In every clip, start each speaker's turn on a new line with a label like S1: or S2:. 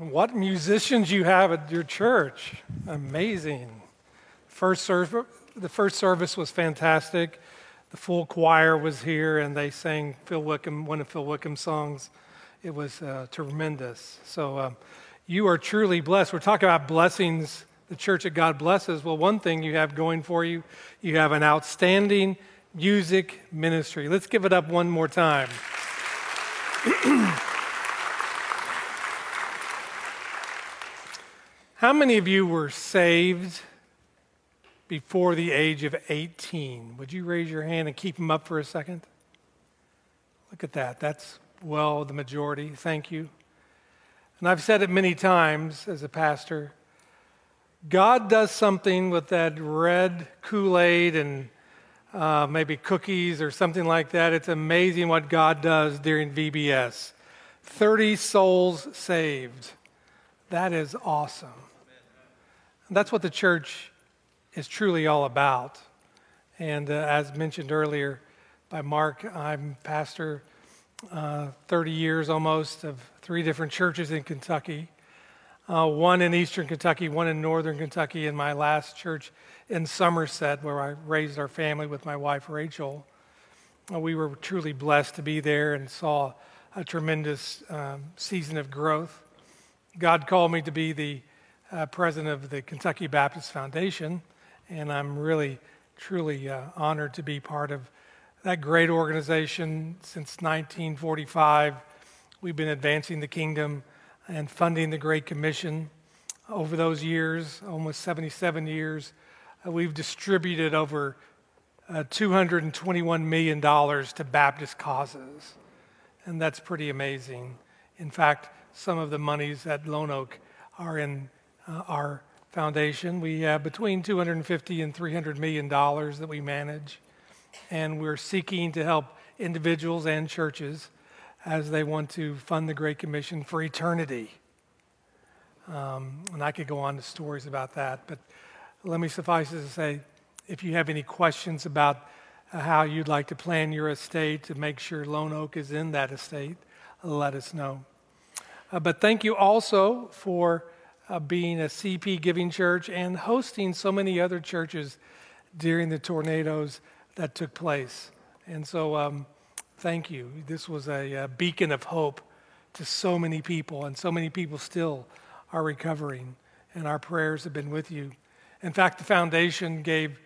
S1: What musicians you have at your church. Amazing. First service, the first service was fantastic. The full choir was here and they sang Phil Wickham, one of Phil Wickham's songs. It was uh, tremendous. So uh, you are truly blessed. We're talking about blessings, the church that God blesses. Well, one thing you have going for you, you have an outstanding music ministry. Let's give it up one more time. How many of you were saved before the age of 18? Would you raise your hand and keep them up for a second? Look at that. That's, well, the majority. Thank you. And I've said it many times as a pastor. God does something with that red Kool Aid and uh, maybe cookies or something like that. It's amazing what God does during VBS. 30 souls saved. That is awesome. That's what the church is truly all about. And uh, as mentioned earlier by Mark, I'm pastor uh, 30 years almost of three different churches in Kentucky. Uh, one in eastern Kentucky, one in northern Kentucky, and my last church in Somerset, where I raised our family with my wife Rachel. Uh, we were truly blessed to be there and saw a tremendous um, season of growth. God called me to be the uh, president of the Kentucky Baptist Foundation, and I'm really, truly uh, honored to be part of that great organization since 1945. We've been advancing the kingdom and funding the Great Commission. Over those years, almost 77 years, uh, we've distributed over uh, $221 million to Baptist causes. And that's pretty amazing. In fact, some of the monies at Lone Oak are in uh, our foundation. We have between 250 and 300 million dollars that we manage, and we're seeking to help individuals and churches as they want to fund the Great Commission for eternity. Um, and I could go on to stories about that, but let me suffice it to say, if you have any questions about uh, how you'd like to plan your estate to make sure Lone Oak is in that estate, let us know. Uh, but thank you also for uh, being a CP giving church and hosting so many other churches during the tornadoes that took place. And so, um, thank you. This was a, a beacon of hope to so many people, and so many people still are recovering, and our prayers have been with you. In fact, the foundation gave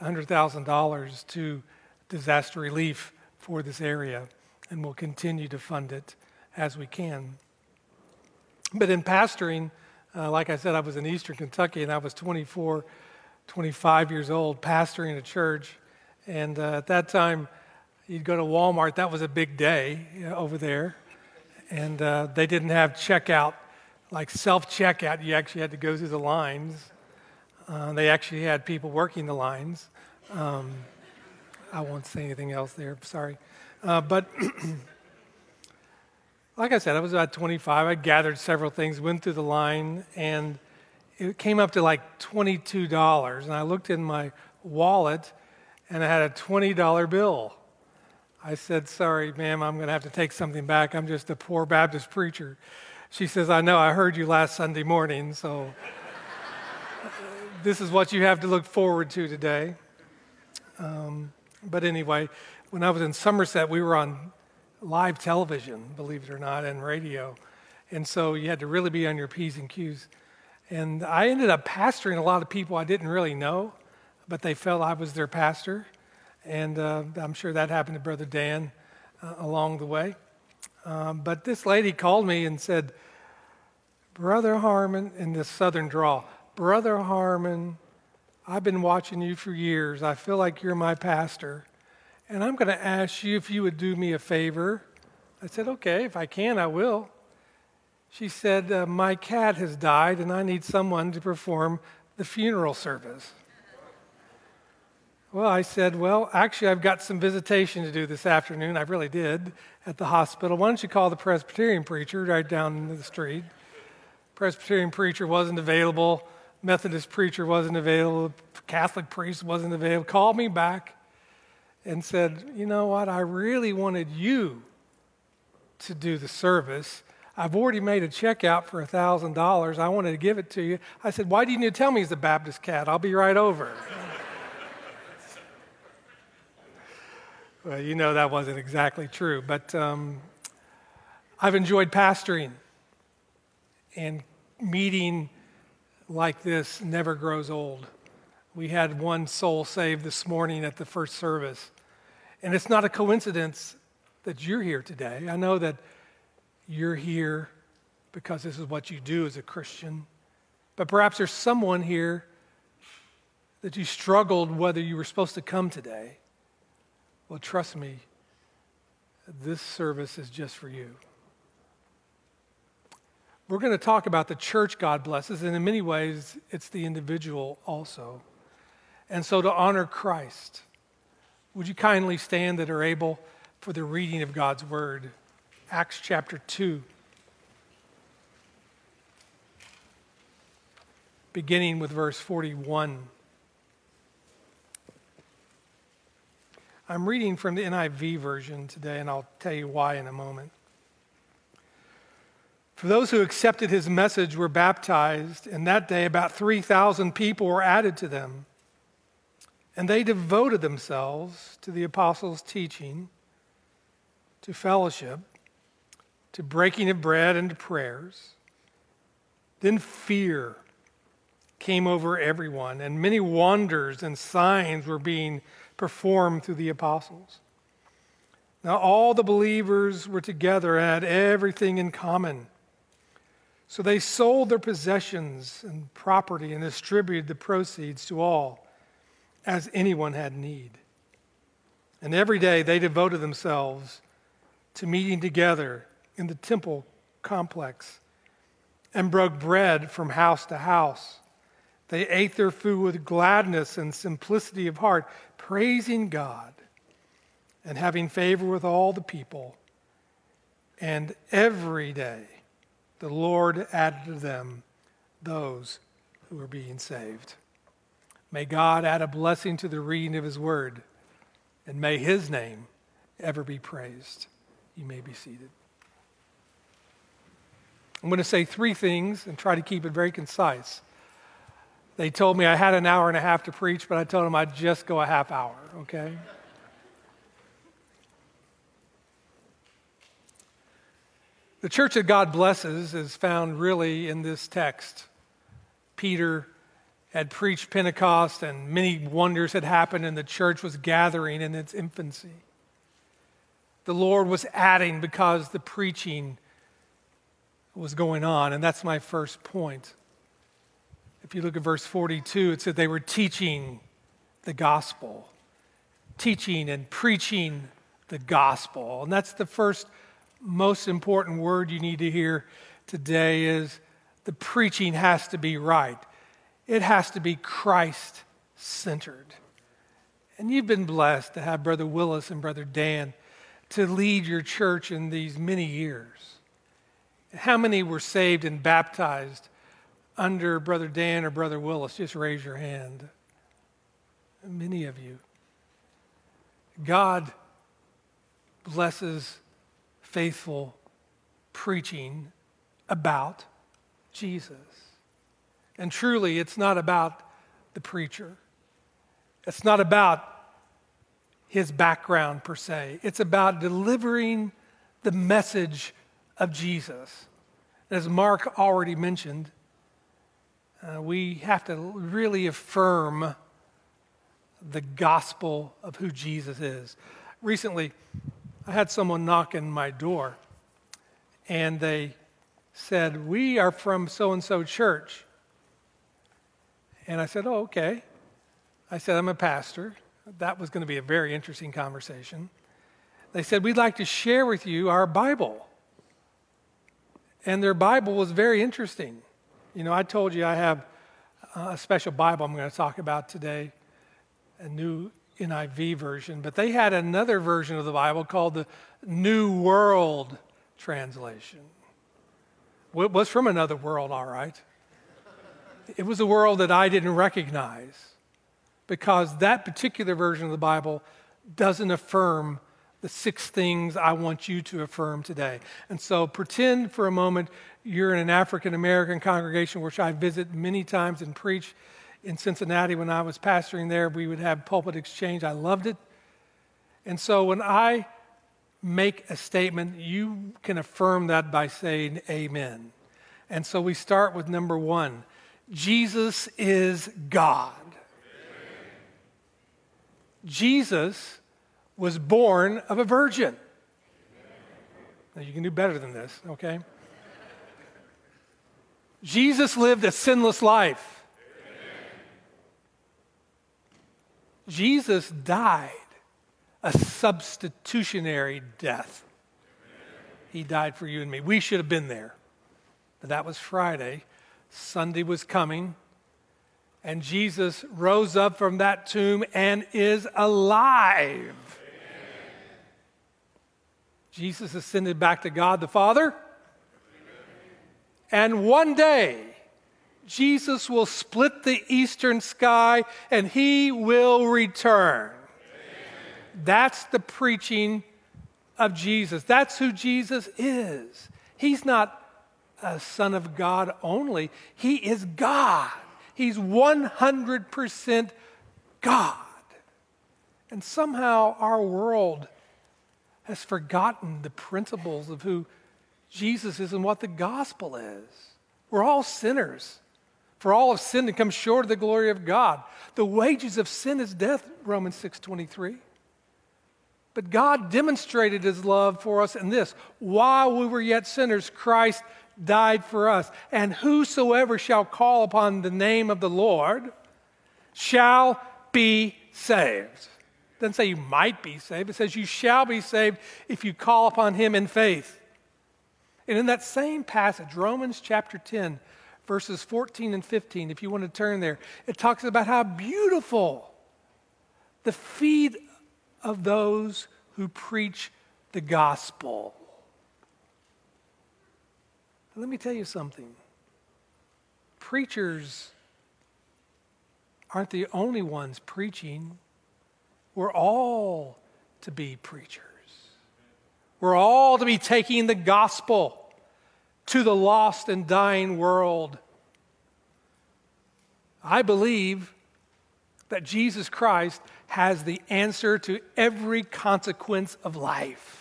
S1: $100,000 to disaster relief for this area, and we'll continue to fund it as we can. But in pastoring, uh, like I said, I was in Eastern Kentucky and I was 24, 25 years old, pastoring a church. And uh, at that time, you'd go to Walmart, that was a big day you know, over there. And uh, they didn't have checkout, like self checkout. You actually had to go through the lines. Uh, they actually had people working the lines. Um, I won't say anything else there, sorry. Uh, but like I said, I was about 25. I gathered several things, went through the line, and it came up to like $22. And I looked in my wallet, and I had a $20 bill. I said, Sorry, ma'am, I'm going to have to take something back. I'm just a poor Baptist preacher. She says, I know, I heard you last Sunday morning, so this is what you have to look forward to today. Um, but anyway, when I was in Somerset, we were on live television, believe it or not, and radio. And so you had to really be on your P's and Q's. And I ended up pastoring a lot of people I didn't really know, but they felt I was their pastor. And uh, I'm sure that happened to Brother Dan uh, along the way. Um, but this lady called me and said, Brother Harmon, in this southern drawl, Brother Harmon, I've been watching you for years. I feel like you're my pastor. And I'm going to ask you if you would do me a favor. I said, Okay, if I can, I will. She said, uh, My cat has died, and I need someone to perform the funeral service. Well, I said, Well, actually, I've got some visitation to do this afternoon. I really did at the hospital. Why don't you call the Presbyterian preacher right down the street? Presbyterian preacher wasn't available. Methodist preacher wasn't available. Catholic priest wasn't available. Called me back and said, You know what? I really wanted you to do the service. I've already made a check out for $1,000. I wanted to give it to you. I said, Why didn't you tell me he's a Baptist cat? I'll be right over. well, you know that wasn't exactly true, but um, I've enjoyed pastoring, and meeting like this never grows old. We had one soul saved this morning at the first service. And it's not a coincidence that you're here today. I know that you're here because this is what you do as a Christian. But perhaps there's someone here that you struggled whether you were supposed to come today. Well, trust me, this service is just for you. We're going to talk about the church God blesses, and in many ways, it's the individual also. And so, to honor Christ, would you kindly stand that are able for the reading of God's word? Acts chapter 2. Beginning with verse 41. I'm reading from the NIV version today, and I'll tell you why in a moment. For those who accepted his message were baptized, and that day about 3,000 people were added to them. And they devoted themselves to the apostles' teaching, to fellowship, to breaking of bread, and to prayers. Then fear came over everyone, and many wonders and signs were being performed through the apostles. Now, all the believers were together and had everything in common. So they sold their possessions and property and distributed the proceeds to all as anyone had need. And every day they devoted themselves to meeting together in the temple complex and broke bread from house to house. They ate their food with gladness and simplicity of heart, praising God and having favor with all the people. And every day the Lord added to them those who were being saved. May God add a blessing to the reading of his word, and may his name ever be praised. You may be seated. I'm going to say three things and try to keep it very concise. They told me I had an hour and a half to preach, but I told them I'd just go a half hour, okay? The church that God blesses is found really in this text. Peter had preached Pentecost and many wonders had happened, and the church was gathering in its infancy. The Lord was adding because the preaching was going on, and that's my first point. If you look at verse 42, it said they were teaching the gospel, teaching and preaching the gospel. And that's the first most important word you need to hear today is the preaching has to be right it has to be Christ centered. And you've been blessed to have Brother Willis and Brother Dan to lead your church in these many years. How many were saved and baptized under Brother Dan or Brother Willis? Just raise your hand. Many of you. God blesses faithful preaching about Jesus. And truly, it's not about the preacher, it's not about his background per se. It's about delivering the message of Jesus. As Mark already mentioned, uh, we have to really affirm the gospel of who Jesus is. Recently, I had someone knock on my door, and they said, We are from so and so church. And I said, Oh, okay. I said, I'm a pastor. That was going to be a very interesting conversation. They said, We'd like to share with you our Bible. And their Bible was very interesting. You know, I told you I have a special Bible I'm going to talk about today, a new NIV version, but they had another version of the Bible called the New World Translation. It was from another world, all right it was a world that I didn't recognize because that particular version of the Bible doesn't affirm the six things I want you to affirm today. And so pretend for a moment you're in an African American congregation, which I visit many times and preach in Cincinnati when I was pastoring there. We would have pulpit exchange. I loved it. And so when I make a statement, you can affirm that by saying amen. And so we start with number one Jesus is God. Jesus was born of a virgin. Now, you can do better than this, okay? Jesus lived a sinless life. Jesus died a substitutionary death. He died for you and me. We should have been there. But that was Friday. Sunday was coming. And Jesus rose up from that tomb and is alive. Jesus ascended back to God the Father. And one day, Jesus will split the eastern sky and he will return. That's the preaching of Jesus. That's who Jesus is. He's not a son of God only, he is God. He's 100% God. And somehow our world has forgotten the principles of who Jesus is and what the gospel is. We're all sinners. For all have sinned and come short of the glory of God. The wages of sin is death, Romans 6:23. But God demonstrated his love for us in this while we were yet sinners, Christ died for us. And whosoever shall call upon the name of the Lord shall be saved. It doesn't say you might be saved, it says you shall be saved if you call upon him in faith. And in that same passage, Romans chapter 10, verses 14 and 15, if you want to turn there, it talks about how beautiful the feet of those who preach the gospel. Let me tell you something. Preachers aren't the only ones preaching. We're all to be preachers. We're all to be taking the gospel to the lost and dying world. I believe that Jesus Christ has the answer to every consequence of life.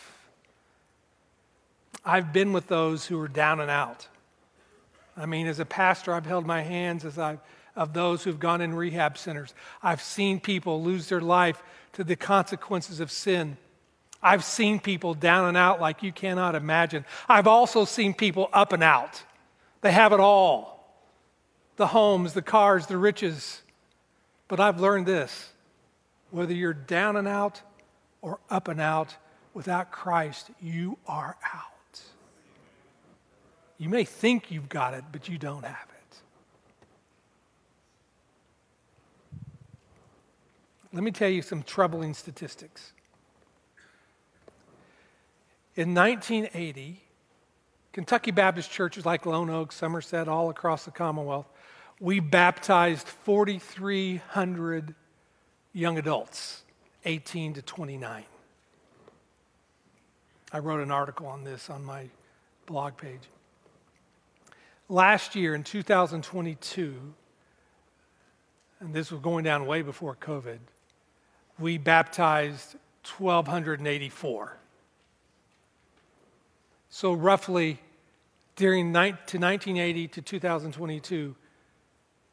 S1: I've been with those who are down and out. I mean, as a pastor, I've held my hands as I've of those who've gone in rehab centers. I've seen people lose their life to the consequences of sin. I've seen people down and out like you cannot imagine. I've also seen people up and out. They have it all the homes, the cars, the riches. But I've learned this whether you're down and out or up and out, without Christ, you are out. You may think you've got it, but you don't have it. Let me tell you some troubling statistics. In 1980, Kentucky Baptist churches like Lone Oak, Somerset, all across the Commonwealth, we baptized 4,300 young adults, 18 to 29. I wrote an article on this on my blog page. Last year in 2022, and this was going down way before COVID, we baptized 1,284. So, roughly during to 1980 to 2022,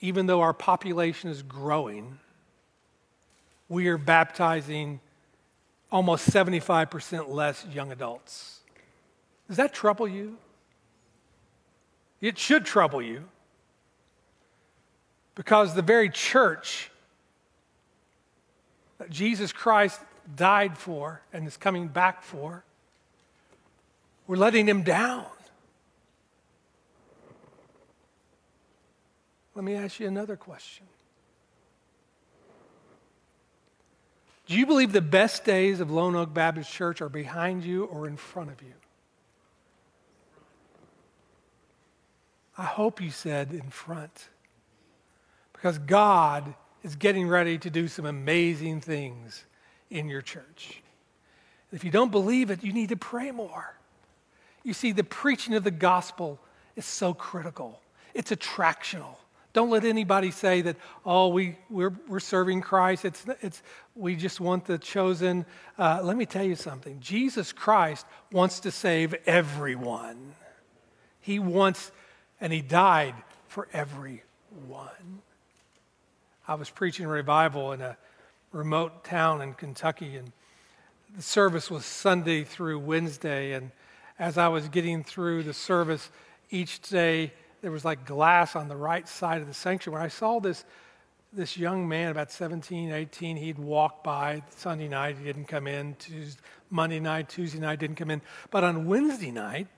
S1: even though our population is growing, we are baptizing almost 75% less young adults. Does that trouble you? It should trouble you because the very church that Jesus Christ died for and is coming back for, we're letting him down. Let me ask you another question. Do you believe the best days of Lone Oak Baptist Church are behind you or in front of you? I hope you said in front. Because God is getting ready to do some amazing things in your church. If you don't believe it, you need to pray more. You see, the preaching of the gospel is so critical, it's attractional. Don't let anybody say that, oh, we, we're, we're serving Christ. It's, it's, we just want the chosen. Uh, let me tell you something Jesus Christ wants to save everyone. He wants, and He died for everyone. I was preaching a revival in a remote town in Kentucky, and the service was Sunday through Wednesday. And as I was getting through the service each day, there was like glass on the right side of the sanctuary. I saw this, this young man, about 17, 18. He'd walk by Sunday night. He didn't come in. Tuesday, Monday night, Tuesday night, didn't come in. But on Wednesday night,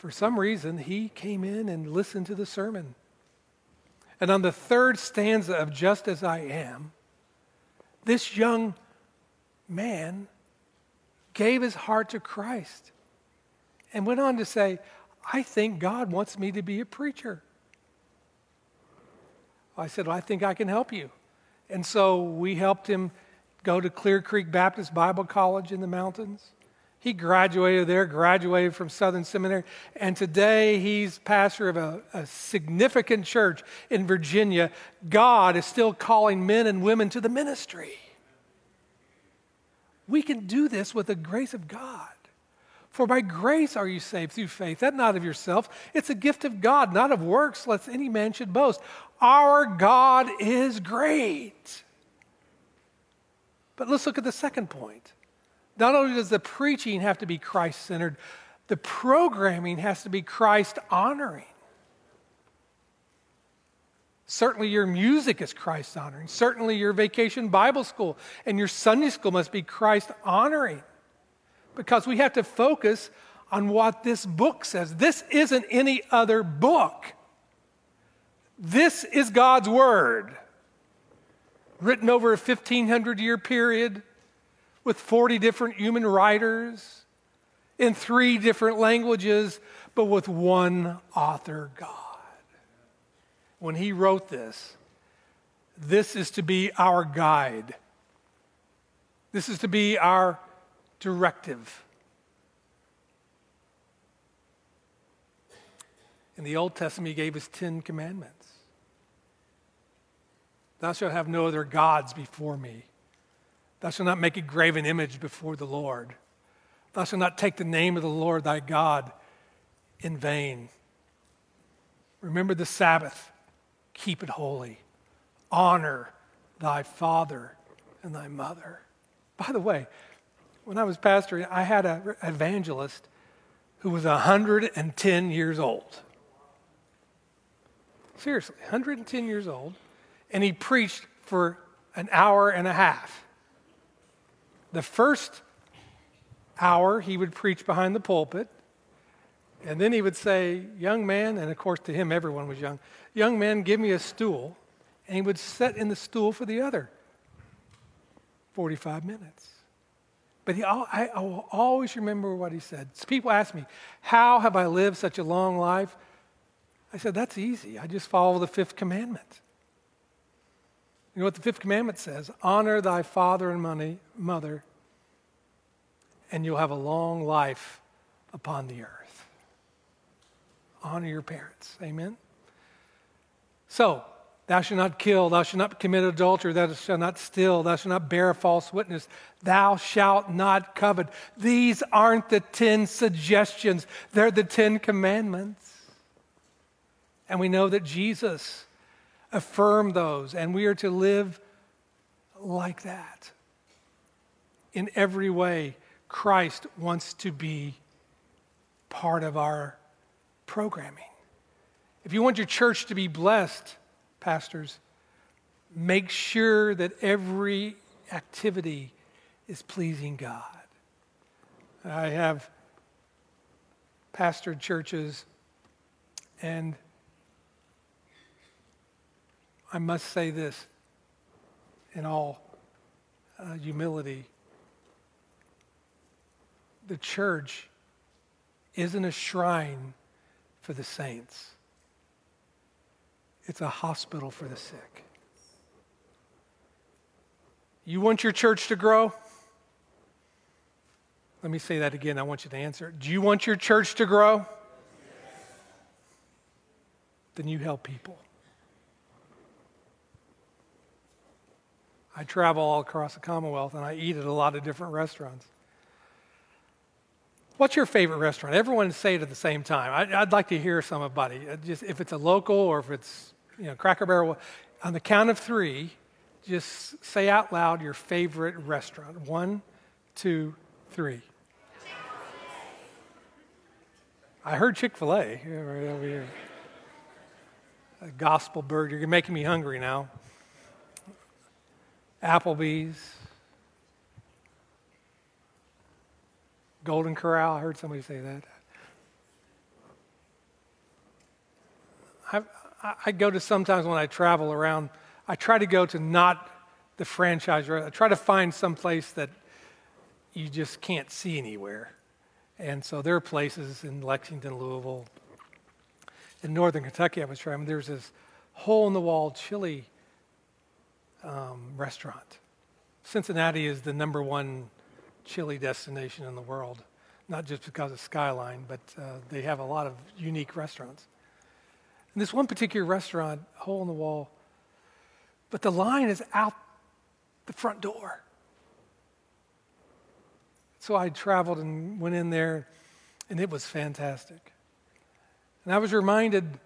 S1: for some reason, he came in and listened to the sermon. And on the third stanza of Just as I Am, this young man gave his heart to Christ and went on to say, I think God wants me to be a preacher. I said, well, I think I can help you. And so we helped him go to Clear Creek Baptist Bible College in the mountains. He graduated there, graduated from Southern Seminary, and today he's pastor of a, a, significant church in Virginia. God is still calling men and women to the ministry. We can do this with the grace of God. For by grace are you saved through faith, that not of yourself. It's a gift of God, not of works, lest any man should boast. Our God is great. But let's look at the second point. Not only does the preaching have to be Christ centered, the programming has to be Christ honoring. Certainly, your music is Christ honoring. Certainly, your vacation Bible school and your Sunday school must be Christ honoring because we have to focus on what this book says. This isn't any other book. This is God's Word, written over a 1500 year period with 40 different human writers in three different languages, but with one author, God. When he wrote this, this is to be our guide. This is to be our directive. In the Old Testament, he gave us Ten Commandments. Thou shalt have no other gods before me. Thou shalt not make a graven image before the Lord. Thou shalt not take the name of the Lord thy God in vain. Remember the Sabbath, keep it holy. Honor thy father and thy mother. By the way, when I was pastoring, I had an evangelist who was 110 years old. Seriously, 110 years old. And he preached for an hour and a half. The first hour, he would preach behind the pulpit. And then he would say, Young man, and of course to him everyone was young, Young man, give me a stool. And he would sit in the stool for the other 45 minutes. But he, I, I will always remember what he said. People ask me, How have I lived such a long life? I said, That's easy. I just follow the fifth commandment. You know what the fifth commandment says? Honor thy father and money, mother, and you'll have a long life upon the earth. Honor your parents. Amen? So, Thou shalt not kill, thou shalt not commit adultery, thou shalt not steal, thou shalt not bear false witness, thou shalt not covet. These aren't the 10 suggestions, they're the 10 commandments. And we know that Jesus affirmed those, and we are to live like that. In every way, Christ wants to be part of our programming. If you want your church to be blessed, pastors, make sure that every activity is pleasing God. I have pastored churches, and I must say this in all uh, humility the church isn't a shrine for the saints. It's a hospital for the sick. You want your church to grow? Let me say that again. I want you to answer. Do you want your church to grow? Yes. Then you help people. I travel all across the Commonwealth and I eat at a lot of different restaurants. What's your favorite restaurant? Everyone say it at the same time. I, would like to hear somebody. Just if it's a local or if it's you know Cracker Barrel. On the count of three, just say out loud your favorite restaurant. One, two, three. I heard Chick Fil A right over here. A gospel bird. You're making me hungry now. Applebee's. Golden Corral. I heard somebody say that. I, I go to sometimes when I travel around, I try to go to not the franchise. I try to find some place that you just can't see anywhere. And so there are places in Lexington, Louisville, in northern Kentucky, I was trying, there's this hole in the wall chili um, restaurant. Cincinnati is the number one chili destination in the world, not just because of Skyline, but uh, they have a lot of unique restaurants. And this one particular restaurant, hole in the wall, but the line is out the front door. So I traveled and went in there, and it was fantastic. And I was reminded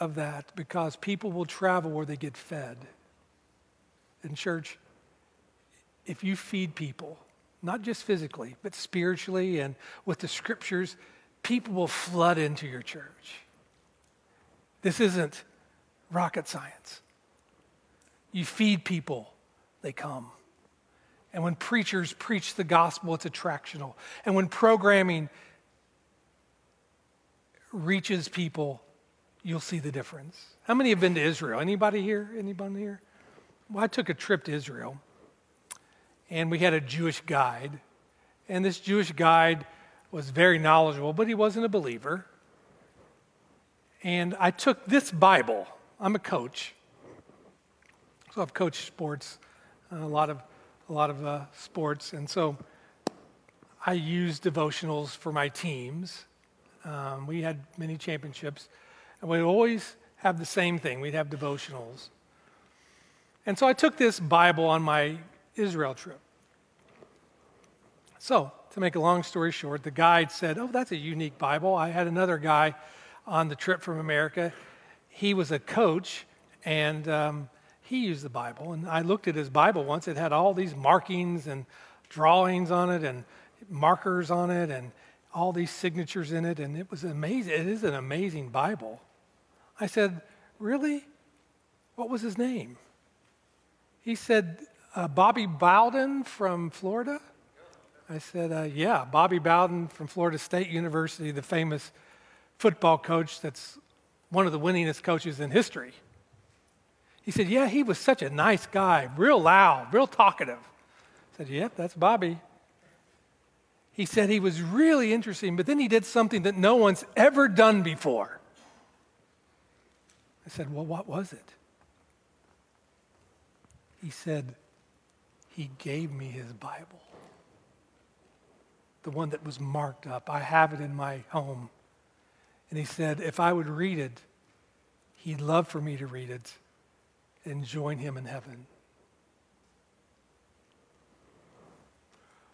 S1: of that because people will travel where they get fed. In church, if you feed people, not just physically, but spiritually and with the scriptures, people will flood into your church. This isn't rocket science. You feed people, they come. And when preachers preach the gospel, it's attractional. And when programming reaches people, you'll see the difference. How many have been to Israel? Anybody here? Anybody here? Well, I took a trip to Israel, and we had a Jewish guide. And this Jewish guide was very knowledgeable, but he wasn't a believer. And I took this Bible. I'm a coach, so I've coached sports, a lot of, a lot of uh, sports, and so I use devotionals for my teams. Um, we had many championships, and we'd always have the same thing. We'd have devotionals. And so I took this Bible on my Israel trip. So, to make a long story short, the guide said, Oh, that's a unique Bible. I had another guy on the trip from America. He was a coach, and um, he used the Bible. And I looked at his Bible once. It had all these markings and drawings on it, and markers on it, and all these signatures in it. And it was amazing. It is an amazing Bible. I said, Really? What was his name? He said, uh, Bobby Bowden from Florida. I said, uh, Yeah, Bobby Bowden from Florida State University, the famous football coach that's one of the winningest coaches in history. He said, Yeah, he was such a nice guy, real loud, real talkative. I said, Yep, that's Bobby. He said he was really interesting, but then he did something that no one's ever done before. I said, Well, what was it? He said, He gave me his Bible, the one that was marked up. I have it in my home. And he said, if I would read it, he'd love for me to read it and join him in heaven.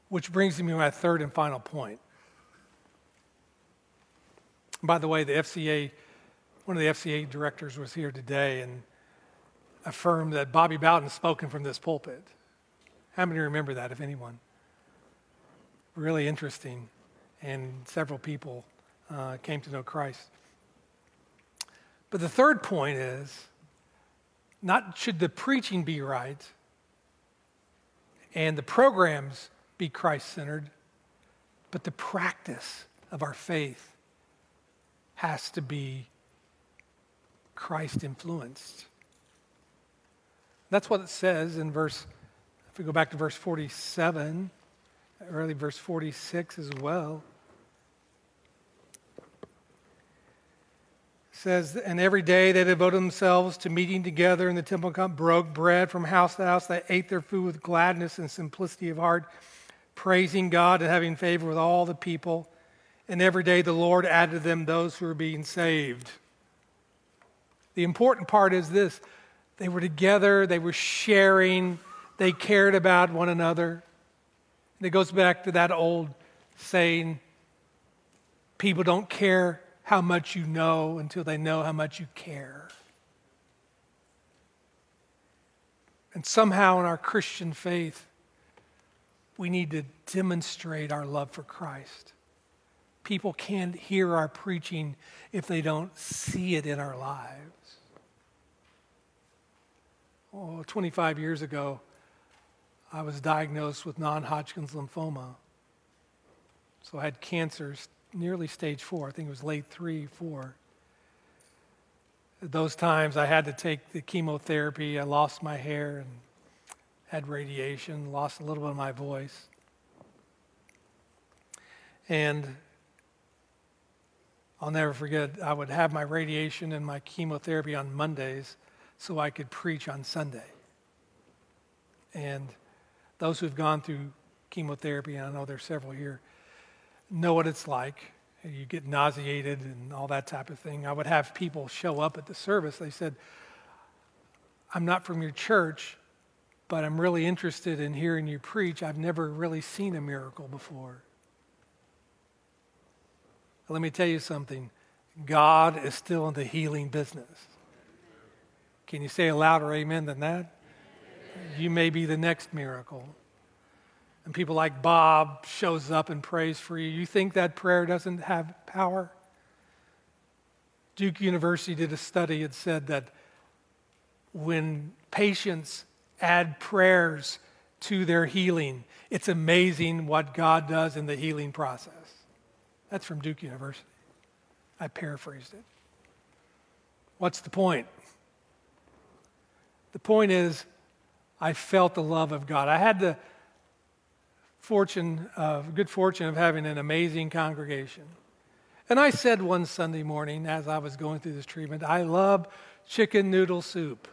S1: Which brings me to my third and final point. By the way, the FCA, one of the FCA directors was here today and affirmed that Bobby Bowden spoken from this pulpit. How many remember that, if anyone? Really interesting. And several people uh, came to know Christ. But the third point is not should the preaching be right and the programs be Christ centered, but the practice of our faith has to be Christ influenced. That's what it says in verse, if we go back to verse 47, early verse 46 as well. says, and every day they devoted themselves to meeting together in the temple, broke bread from house to house. They ate their food with gladness and simplicity of heart, praising God and having favor with all the people. And every day the Lord added to them those who were being saved. The important part is this they were together, they were sharing, they cared about one another. And it goes back to that old saying people don't care how much you know until they know how much you care. And somehow in our Christian faith, we need to demonstrate our love for Christ. People can't hear our preaching if they don't see it in our lives. Oh, 25 years ago, I was diagnosed with non Hodgkin's lymphoma. So I had cancer, nearly stage four. I think it was late three, four. At those times, I had to take the chemotherapy. I lost my hair and had radiation, lost a little bit of my voice. And I'll never forget, I would have my radiation and my chemotherapy on Mondays so I could preach on Sunday. And those who've gone through chemotherapy, and I know there's several here, know what it's like. You get nauseated and all that type of thing. I would have people show up at the service. They said, I'm not from your church, but I'm really interested in hearing you preach. I've never really seen a miracle before. Let me tell you something God is still in the healing business. Can you say a louder amen than that? You may be the next miracle. And people like Bob shows up and prays for you. You think that prayer doesn't have power? Duke University did a study. It said that when patients add prayers to their healing. It's amazing what God does in the healing process. That's from Duke University. I paraphrased it. What's the point? The point is, I felt the love of God. I had the fortune, uh, good fortune of having an amazing congregation. And I said one Sunday morning as I was going through this treatment, I love chicken noodle soup.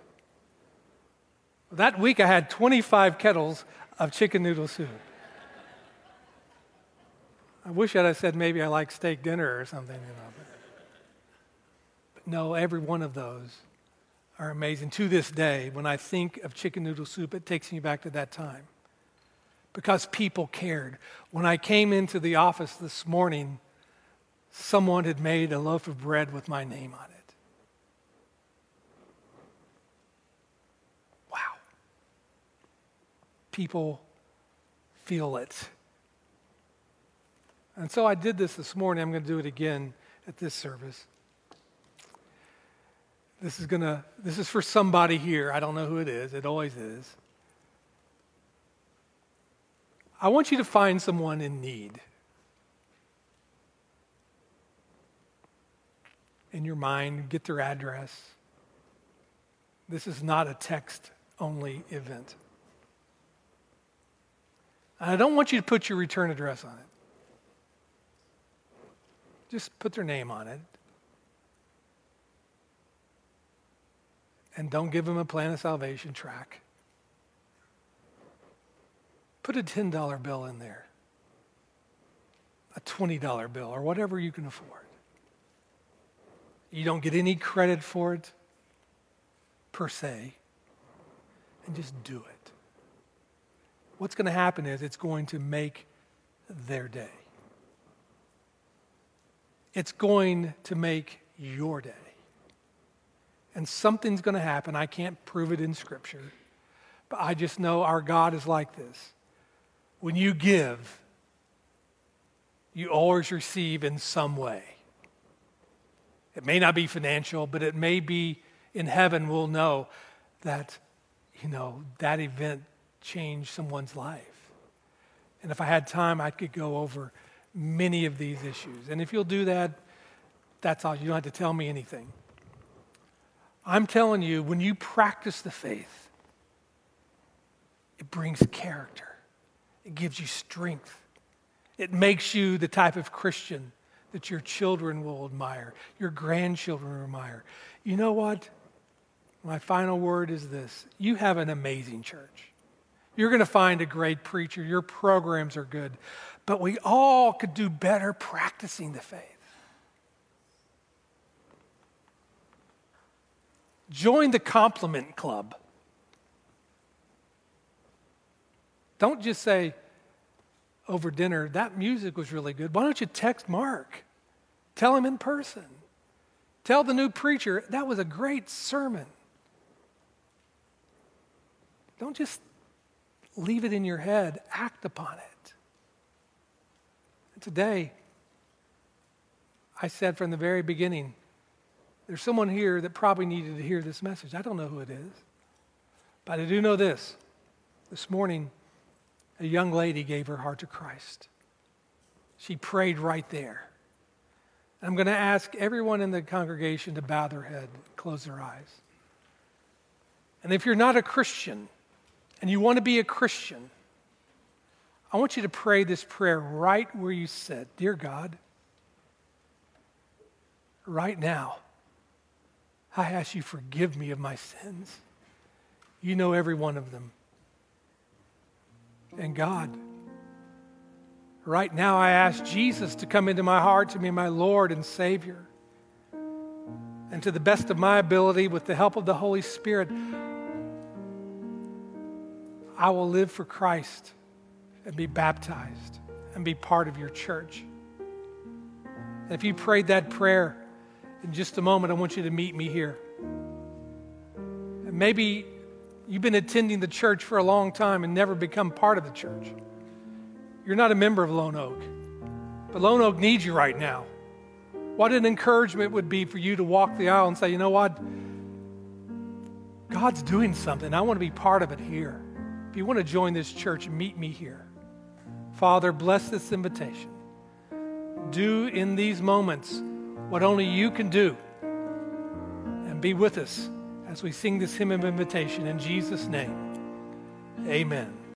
S1: That week I had 25 kettles of chicken noodle soup. I wish I'd have said maybe I like steak dinner or something, you know. But, but no, every one of those are amazing. To this day, when I think of chicken noodle soup, it takes me back to that time because people cared. When I came into the office this morning, someone had made a loaf of bread with my name on it. Wow. People feel it. And so I did this this morning. I'm going to do it again at this service. This is going to this is for somebody here. I don't know who it is. It always is. I want you to find someone in need. In your mind, get their address. This is not a text only event. I don't want you to put your return address on it. Just put their name on it. And don't give them a plan of salvation track. Put a $10 bill in there, a $20 bill, or whatever you can afford. You don't get any credit for it per se, and just do it what's going to happen is it's going to make their day. It's going to make your day. And something's going to happen. I can't prove it in Scripture, but I just know our God is like this. When you give, you always receive in some way. It may not be financial, but it may be in heaven, we'll know that, you know, that event changed someone's life. And if I had time, I could go over many of these issues. And if you'll do that, that's all. You don't have to tell me anything. I'm telling you, when you practice the faith, it brings character, it gives you strength, it makes you the type of Christian that your children will admire, your grandchildren will admire. You know what? My final word is this you have an amazing church. You're going to find a great preacher. Your programs are good. But we all could do better practicing the faith. Join the compliment club. Don't just say over dinner, that music was really good. Why don't you text Mark? Tell him in person. Tell the new preacher, that was a great sermon. Don't just leave it in your head, act upon it. And today, I said from the very beginning, there's someone here that probably needed to hear this message. I don't know who it is. But I do know this. This morning, a young lady gave her heart to Christ. She prayed right there. I'm going to ask everyone in the congregation to bow their head, close their eyes. And if you're not a Christian and you want to be a Christian, I want you to pray this prayer right where you sit. Dear God, right now, I ask you forgive me of my sins. You know every one of them. And God, right now I ask Jesus to come into my heart to be my Lord and Savior. And to the best of my ability, with the help of the Holy Spirit, I will live for Christ and be baptized and be part of your church. And if you prayed that prayer, in just a moment, I want you to meet me here. Maybe you've been attending the church for a long time and never become part of the church. You're not a member of Lone Oak, but Lone Oak needs you right now. What an encouragement would be for you to walk the aisle and say, you know what? God's doing something. I want to be part of it here. If you want to join this church, meet me here. Father, bless this invitation. Do in these moments what only you can do. And be with us as we sing this hymn of invitation in Jesus' name. Amen.